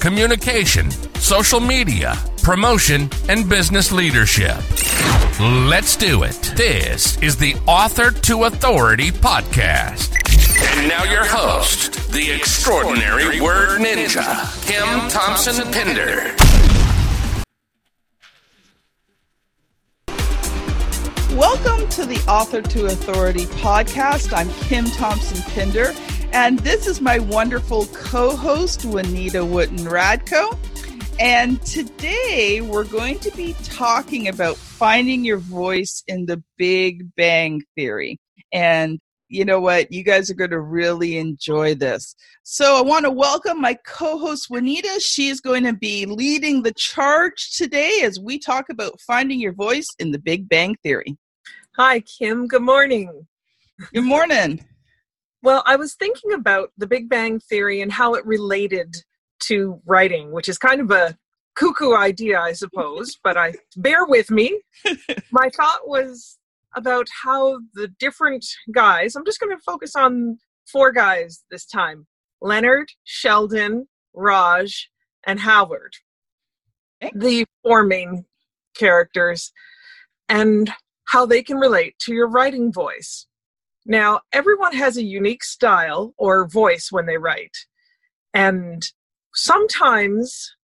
communication, social media, promotion, and business leadership. Let's do it. This is the Author to Authority podcast. And now your host, the extraordinary word ninja, Kim Thompson Pinder. Welcome to the Author to Authority podcast. I'm Kim Thompson Pinder, and this is my wonderful co host, Juanita Wootton Radko. And today we're going to be talking about finding your voice in the Big Bang Theory. And you know what? You guys are going to really enjoy this. So I want to welcome my co-host Juanita. She is going to be leading the charge today as we talk about finding your voice in the Big Bang Theory. Hi, Kim. Good morning. Good morning. Well, I was thinking about the Big Bang Theory and how it related to writing, which is kind of a cuckoo idea, I suppose, but I bear with me. My thought was about how the different guys, I'm just going to focus on four guys this time Leonard, Sheldon, Raj, and Howard. Okay. The four main characters. And how they can relate to your writing voice. Now, everyone has a unique style or voice when they write, and sometimes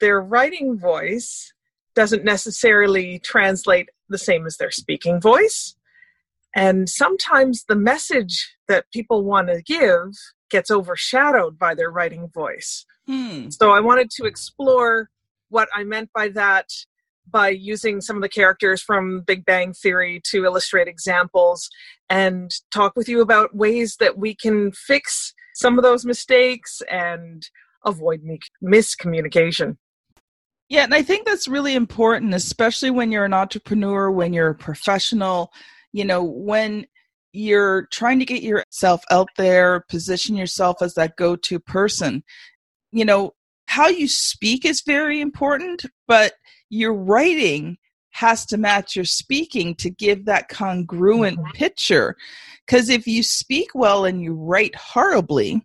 their writing voice doesn't necessarily translate the same as their speaking voice. And sometimes the message that people want to give gets overshadowed by their writing voice. Hmm. So I wanted to explore what I meant by that by using some of the characters from Big Bang Theory to illustrate examples and talk with you about ways that we can fix some of those mistakes and avoid miscommunication. Yeah, and I think that's really important, especially when you're an entrepreneur, when you're a professional, you know, when you're trying to get yourself out there, position yourself as that go to person. You know, how you speak is very important, but your writing has to match your speaking to give that congruent mm-hmm. picture. Because if you speak well and you write horribly,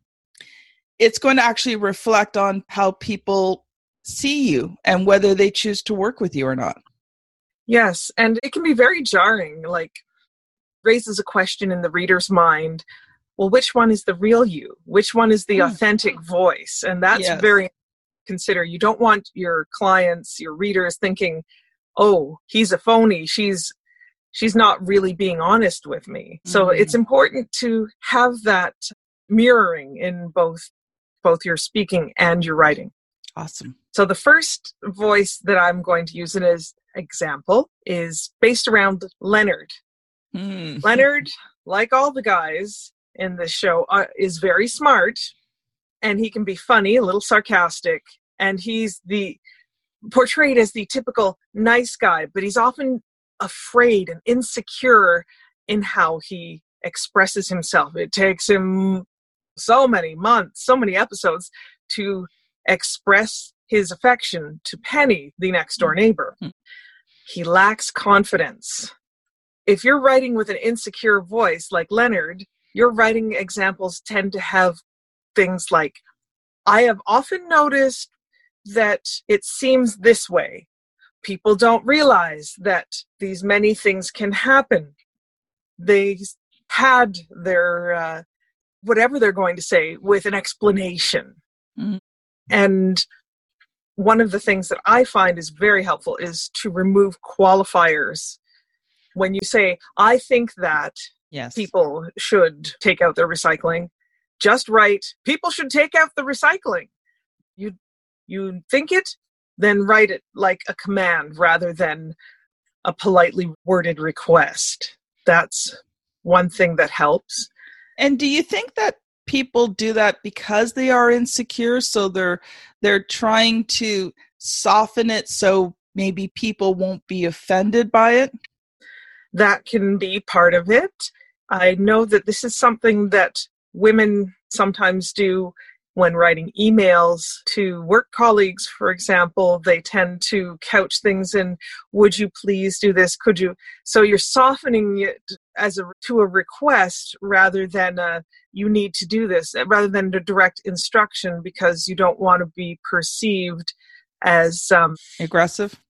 it's going to actually reflect on how people see you and whether they choose to work with you or not. Yes, and it can be very jarring, like raises a question in the reader's mind. Well, which one is the real you? Which one is the mm. authentic voice? And that's yes. very consider. You don't want your clients, your readers thinking, "Oh, he's a phony. She's she's not really being honest with me." Mm-hmm. So it's important to have that mirroring in both both your speaking and your writing. Awesome. So the first voice that I'm going to use in as example is based around Leonard. Mm. Leonard, like all the guys in this show, uh, is very smart and he can be funny, a little sarcastic, and he's the portrayed as the typical nice guy, but he's often afraid and insecure in how he expresses himself. It takes him so many months, so many episodes to express his affection to Penny, the next door neighbor. Hmm. He lacks confidence. If you're writing with an insecure voice like Leonard, your writing examples tend to have things like I have often noticed that it seems this way. People don't realize that these many things can happen. They had their uh, whatever they're going to say with an explanation. Mm-hmm. And one of the things that I find is very helpful is to remove qualifiers. When you say, I think that yes. people should take out their recycling, just write people should take out the recycling. You you think it then write it like a command rather than a politely worded request. That's one thing that helps. And do you think that people do that because they are insecure? So they're they're trying to soften it so maybe people won't be offended by it? That can be part of it. I know that this is something that women sometimes do when writing emails to work colleagues, for example, they tend to couch things in, would you please do this? Could you? So you're softening it as a, to a request rather than a, you need to do this, rather than a direct instruction because you don't want to be perceived as um, aggressive.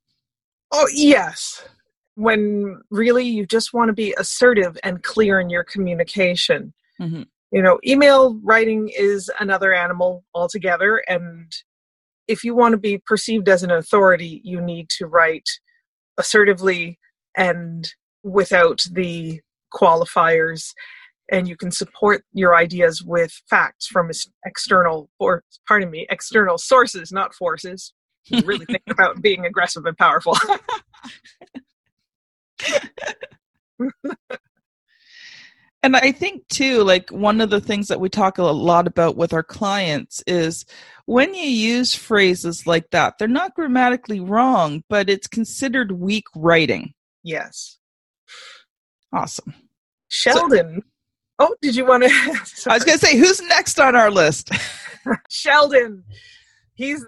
Oh, yes. When really you just want to be assertive and clear in your communication. Mm-hmm you know email writing is another animal altogether and if you want to be perceived as an authority you need to write assertively and without the qualifiers and you can support your ideas with facts from external or pardon me external sources not forces. Really think about being aggressive and powerful and I think too, like one of the things that we talk a lot about with our clients is when you use phrases like that, they're not grammatically wrong, but it's considered weak writing. Yes. Awesome. Sheldon. So, oh, did you want to? I was going to say, who's next on our list? Sheldon. He's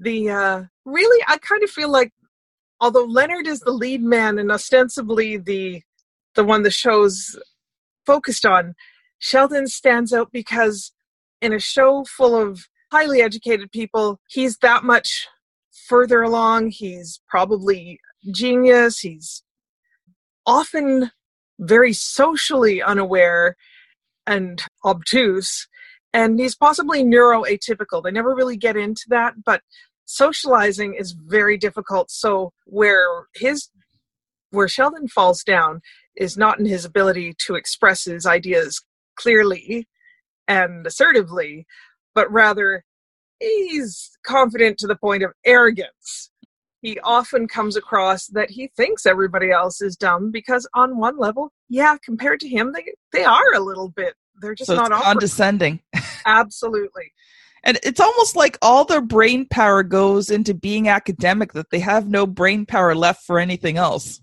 the, uh, really, I kind of feel like, although Leonard is the lead man and ostensibly the, the one that show's focused on. Sheldon stands out because in a show full of highly educated people, he's that much further along. He's probably genius. He's often very socially unaware and obtuse. And he's possibly neuroatypical. They never really get into that, but socializing is very difficult. So where his where Sheldon falls down is not in his ability to express his ideas clearly and assertively, but rather he's confident to the point of arrogance. He often comes across that he thinks everybody else is dumb because, on one level, yeah, compared to him, they they are a little bit. They're just so not condescending. Absolutely. And it's almost like all their brain power goes into being academic, that they have no brain power left for anything else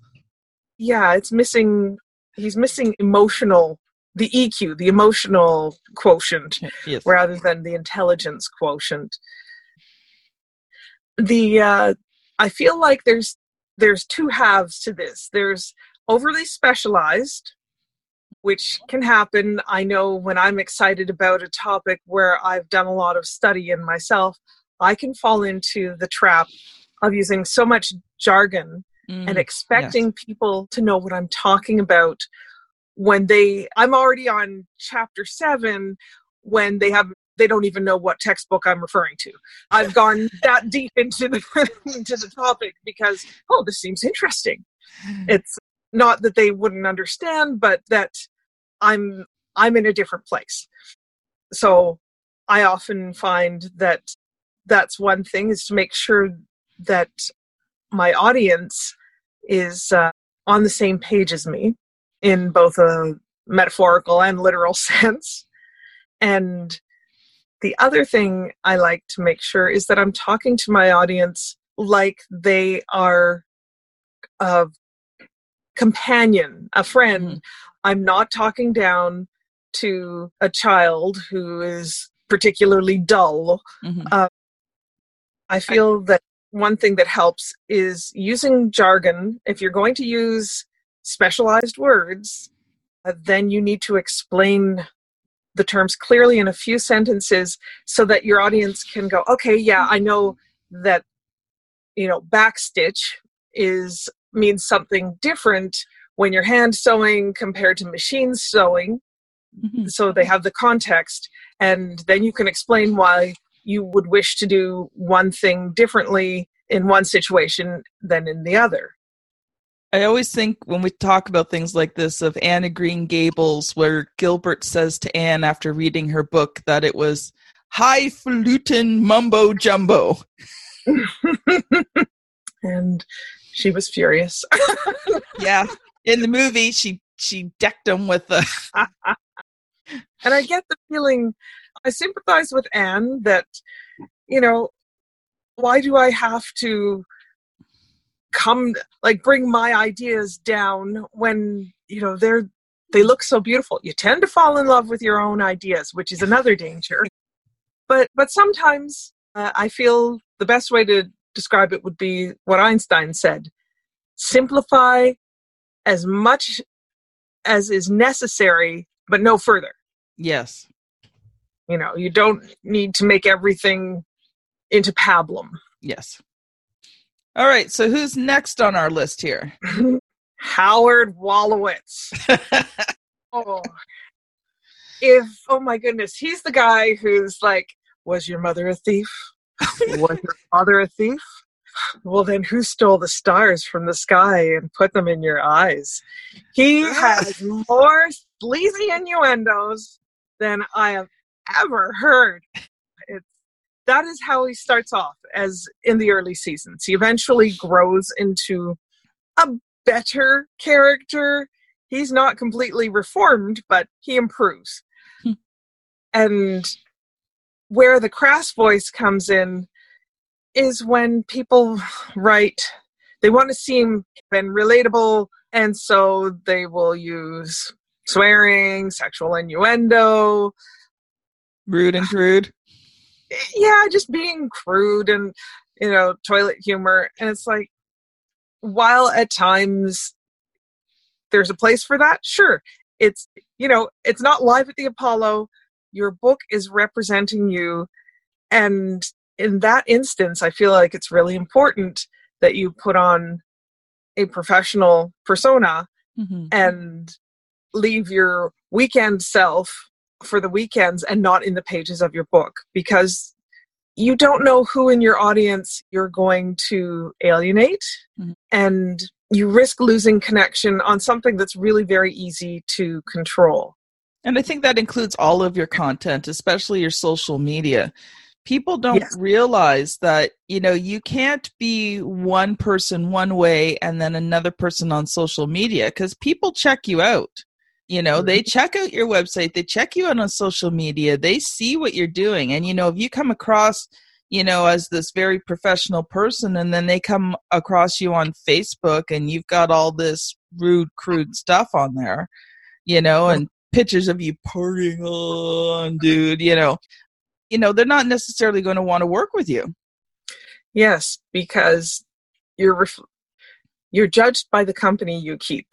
yeah it's missing he's missing emotional the eq the emotional quotient yes. rather than the intelligence quotient. The uh i feel like there's there's two halves to this. There's overly specialized which can happen. I know when i'm excited about a topic where i've done a lot of study in myself i can fall into the trap of using so much jargon mm, and expecting yes. people to know what I'm talking about when they I'm already on chapter 7 when they have they don't even know what textbook I'm referring to. I've gone that deep into the into the topic because oh this seems interesting. It's not that they wouldn't understand but that I'm I'm in a different place. So I often find that that's one thing is to make sure that my audience is uh, on the same page as me in both a metaphorical and literal sense. And the other thing I like to make sure is that I'm talking to my audience like they are a companion, a friend. Mm-hmm. I'm not talking down to a child who is particularly dull. Mm-hmm. Uh, I feel that one thing that helps is using jargon. If you're going to use specialized words, uh, then you need to explain the terms clearly in a few sentences so that your audience can go, okay, yeah, I know that, you know, backstitch is means something different when you're hand sewing compared to machine sewing. Mm-hmm. So they have the context, and then you can explain why you would wish to do one thing differently in one situation than in the other. I always think when we talk about things like this of Anne of Green Gables, where Gilbert says to Anne after reading her book that it was highfalutin mumbo jumbo. and she was furious. yeah. In the movie, she she decked him with the And I get the feeling, I sympathize with Anne that, you know, why do I have to come, like, bring my ideas down when, you know, they're, they look so beautiful. You tend to fall in love with your own ideas, which is another danger. But, but sometimes uh, I feel the best way to describe it would be what Einstein said simplify as much as is necessary, but no further. Yes. You know, you don't need to make everything into pablum. Yes. All right. So who's next on our list here? Howard Wolowitz. oh. If, oh my goodness, he's the guy who's like, was your mother a thief? was your father a thief? Well, then who stole the stars from the sky and put them in your eyes? He ah. has more sleazy innuendos than I have ever heard. It's that is how he starts off as in the early seasons. He eventually grows into a better character. He's not completely reformed, but he improves. Hmm. And where the crass voice comes in is when people write they want to seem and relatable and so they will use swearing sexual innuendo rude and crude? Yeah just being crude and you know toilet humor. And it's like while at times there's a place for that sure it's you know it's not live at the apollo. Your book is representing you. And in that instance, I feel like it's really important that you put on a professional persona mm-hmm. and leave your weekend self for the weekends and not in the pages of your book because you don't know who in your audience you're going to alienate mm-hmm. and you risk losing connection on something that's really very easy to control. And I think that includes all of your content, especially your social media people don't yes. realize that you know you can't be one person one way and then another person on social media because people check you out you know mm-hmm. they check out your website they check you out on social media they see what you're doing and you know if you come across you know as this very professional person and then they come across you on facebook and you've got all this rude crude stuff on there you know and pictures of you partying on dude you know you know they're not necessarily going to want to work with you yes because you're ref- you're judged by the company you keep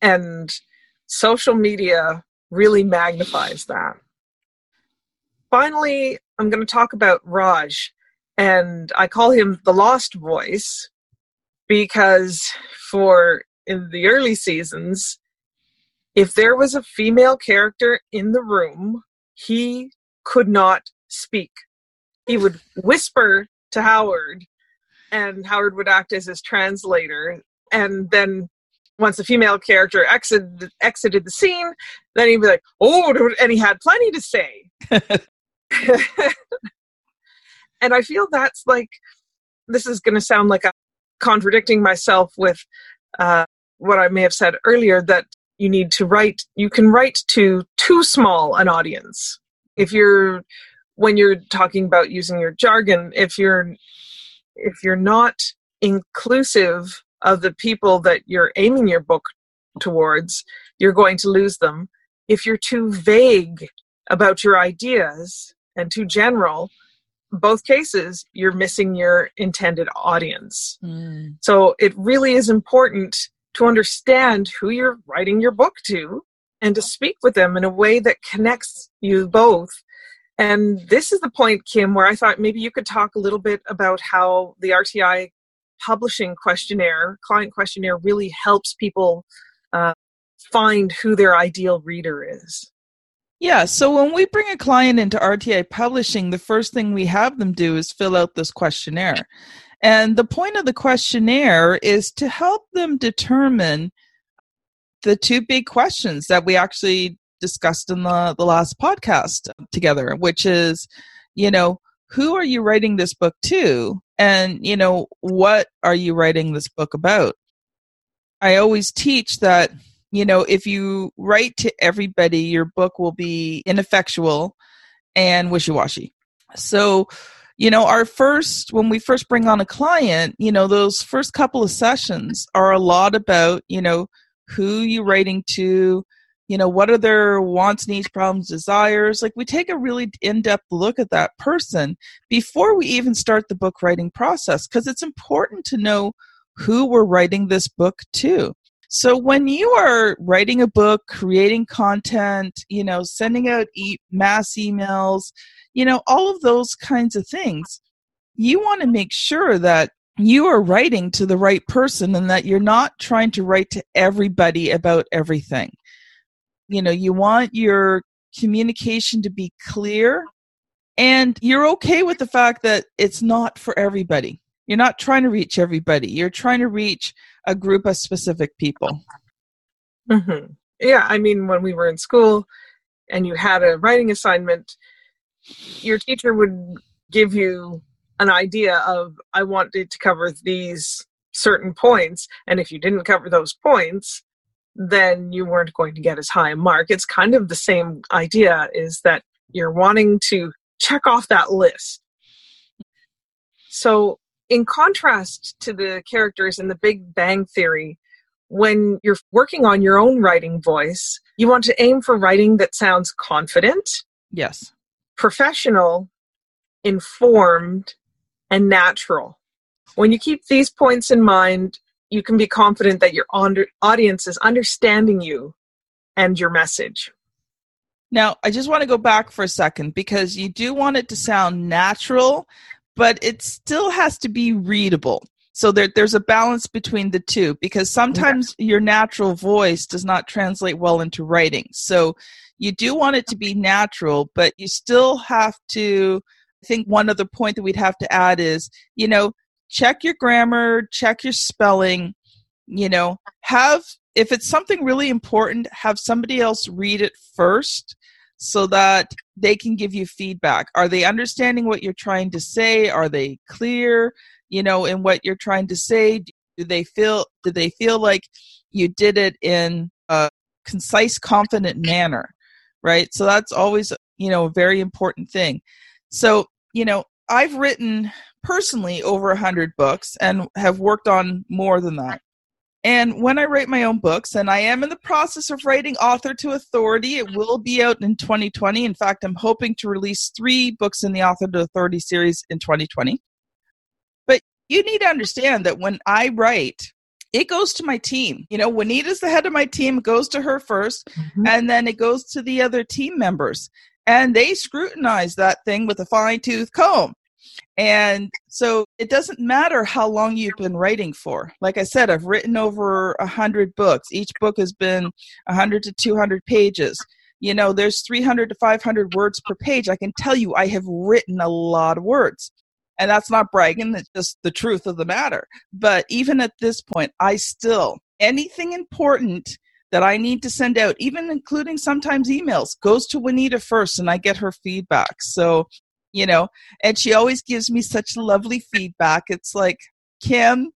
and social media really magnifies that finally i'm going to talk about raj and i call him the lost voice because for in the early seasons if there was a female character in the room he could not speak. He would whisper to Howard, and Howard would act as his translator. And then once the female character exited, exited the scene, then he'd be like, oh, and he had plenty to say. and I feel that's like, this is going to sound like I'm contradicting myself with uh, what I may have said earlier that you need to write, you can write to too small an audience if you're when you're talking about using your jargon if you're if you're not inclusive of the people that you're aiming your book towards you're going to lose them if you're too vague about your ideas and too general both cases you're missing your intended audience mm. so it really is important to understand who you're writing your book to and to speak with them in a way that connects you both. And this is the point, Kim, where I thought maybe you could talk a little bit about how the RTI publishing questionnaire, client questionnaire, really helps people uh, find who their ideal reader is. Yeah, so when we bring a client into RTI publishing, the first thing we have them do is fill out this questionnaire. And the point of the questionnaire is to help them determine the two big questions that we actually discussed in the, the last podcast together, which is, you know, who are you writing this book to? And, you know, what are you writing this book about? I always teach that, you know, if you write to everybody, your book will be ineffectual and wishy washy. So, you know, our first, when we first bring on a client, you know, those first couple of sessions are a lot about, you know, who you writing to, you know, what are their wants, needs, problems, desires. Like we take a really in depth look at that person before we even start the book writing process because it's important to know who we're writing this book to. So when you are writing a book, creating content, you know, sending out e- mass emails, you know, all of those kinds of things, you want to make sure that you are writing to the right person and that you're not trying to write to everybody about everything. You know, you want your communication to be clear and you're okay with the fact that it's not for everybody. You're not trying to reach everybody. You're trying to reach a group of specific people. Mm-hmm. Yeah, I mean, when we were in school and you had a writing assignment, your teacher would give you an idea of, I wanted to cover these certain points. And if you didn't cover those points, then you weren't going to get as high a mark. It's kind of the same idea is that you're wanting to check off that list. So in contrast to the characters in the Big Bang Theory, when you're working on your own writing voice, you want to aim for writing that sounds confident. Yes. Professional, informed, and natural. When you keep these points in mind, you can be confident that your audience is understanding you and your message. Now, I just want to go back for a second because you do want it to sound natural, but it still has to be readable. So there, there's a balance between the two because sometimes yeah. your natural voice does not translate well into writing. So you do want it to be natural, but you still have to. I think one other point that we'd have to add is, you know, check your grammar, check your spelling, you know, have, if it's something really important, have somebody else read it first so that they can give you feedback. Are they understanding what you're trying to say? Are they clear, you know, in what you're trying to say? Do they feel do they feel like you did it in a concise, confident manner? Right? So that's always, you know, a very important thing. So, you know, I've written personally over a hundred books and have worked on more than that. And when I write my own books, and I am in the process of writing Author to Authority, it will be out in 2020. In fact, I'm hoping to release three books in the Author to Authority series in 2020. But you need to understand that when I write, it goes to my team. You know, Juanita's the head of my team, goes to her 1st mm-hmm. and then it goes to the other team members. And they scrutinize that thing with a fine tooth comb. And so it doesn't matter how long you've been writing for. Like I said, I've written over a hundred books. Each book has been a hundred to two hundred pages. You know, there's 300 to 500 words per page. I can tell you, I have written a lot of words. And that's not bragging, it's just the truth of the matter. But even at this point, I still, anything important that I need to send out, even including sometimes emails, goes to Juanita first and I get her feedback. So you know, and she always gives me such lovely feedback. It's like, Kim,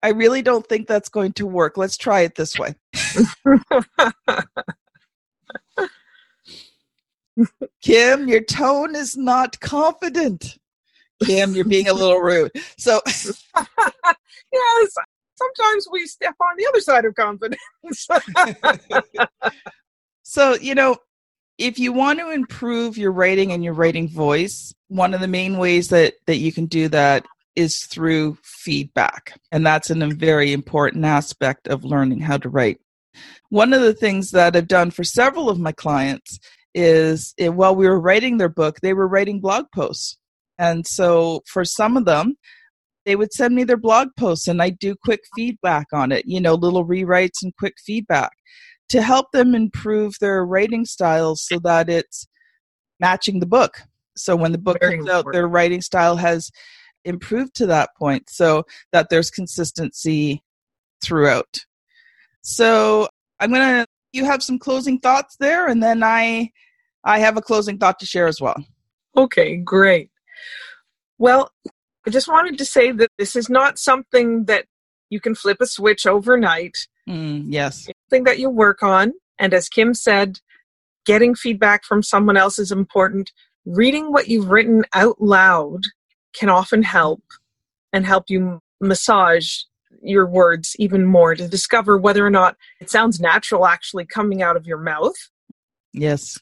I really don't think that's going to work. Let's try it this way. Kim, your tone is not confident. Kim, you're being a little rude. So, yes, sometimes we step on the other side of confidence. so, you know, if you want to improve your writing and your writing voice, one of the main ways that that you can do that is through feedback. And that's a very important aspect of learning how to write. One of the things that I've done for several of my clients is eh, while we were writing their book, they were writing blog posts. And so for some of them, they would send me their blog posts and I do quick feedback on it, you know, little rewrites and quick feedback to help them improve their writing styles so that it's matching the book. So when the book Very comes important. out, their writing style has improved to that point so that there's consistency throughout. So I'm going to you have some closing thoughts there and then I I have a closing thought to share as well. Okay, great. Well, I just wanted to say that this is not something that you can flip a switch overnight Mm, yes. Something that you work on. And as Kim said, getting feedback from someone else is important. Reading what you've written out loud can often help and help you massage your words even more to discover whether or not it sounds natural actually coming out of your mouth. Yes.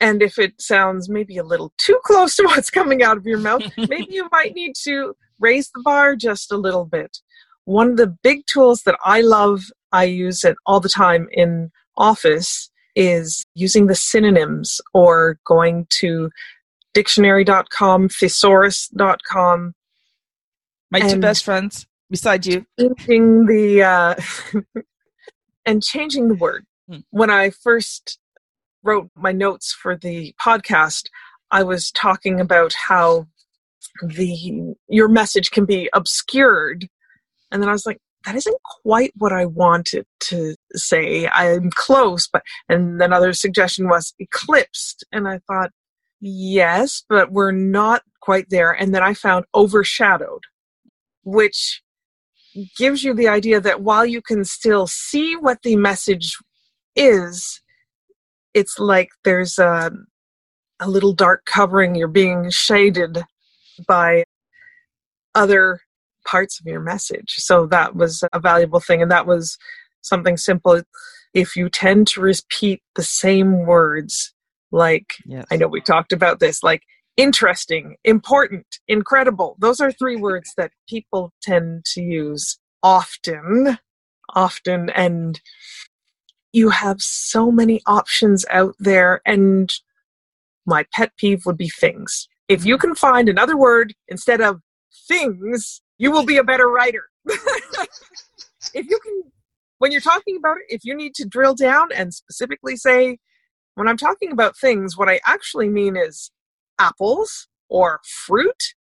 And if it sounds maybe a little too close to what's coming out of your mouth, maybe you might need to raise the bar just a little bit. One of the big tools that I love, I use it all the time in office, is using the synonyms or going to dictionary.com, thesaurus.com. My two best friends beside you. Changing the uh, and changing the word. Hmm. When I first wrote my notes for the podcast, I was talking about how the your message can be obscured, and then I was like, that isn't quite what I wanted to say. I'm close, but and another suggestion was eclipsed, and I thought, yes, but we're not quite there. And then I found overshadowed, which gives you the idea that while you can still see what the message is, it's like there's a, a little dark covering. You're being shaded by other parts of your message. So that was a valuable thing. And that was something simple. If you tend to repeat the same words, like yes. I know we talked about this, like interesting, important, incredible. Those are three words that people tend to use often, often. And you have so many options out there. And my pet peeve would be things. If you mm-hmm. can find another word instead of things, you will be a better writer. if you can, when you're talking about it, if you need to drill down and specifically say, when I'm talking about things, what I actually mean is apples or fruit,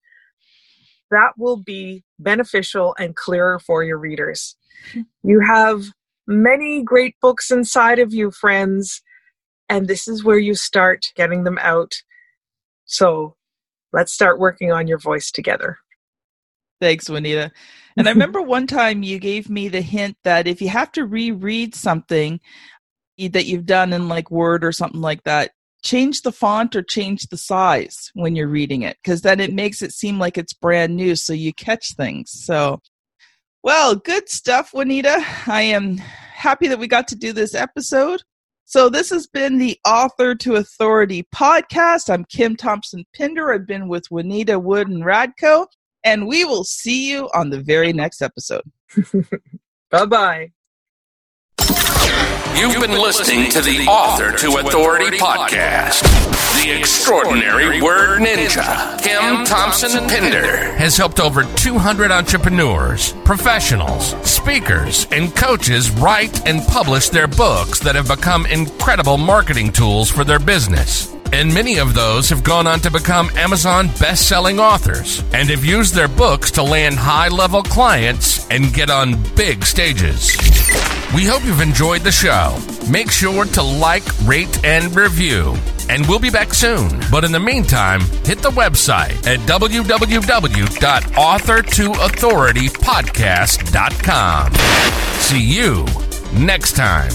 that will be beneficial and clearer for your readers. You have many great books inside of you, friends, and this is where you start getting them out. So let's start working on your voice together. Thanks, Juanita. And I remember one time you gave me the hint that if you have to reread something that you've done in like Word or something like that, change the font or change the size when you're reading it because then it makes it seem like it's brand new so you catch things. So, well, good stuff, Juanita. I am happy that we got to do this episode. So, this has been the Author to Authority podcast. I'm Kim Thompson Pinder. I've been with Juanita Wootton Radko and we will see you on the very next episode. bye bye. You've been listening to the Author to Authority podcast. The extraordinary word ninja, Kim Thompson Pinder, has helped over 200 entrepreneurs, professionals, speakers, and coaches write and publish their books that have become incredible marketing tools for their business. And many of those have gone on to become Amazon best selling authors and have used their books to land high level clients and get on big stages. We hope you've enjoyed the show. Make sure to like, rate, and review. And we'll be back soon. But in the meantime, hit the website at www.authortoauthoritypodcast.com. See you next time.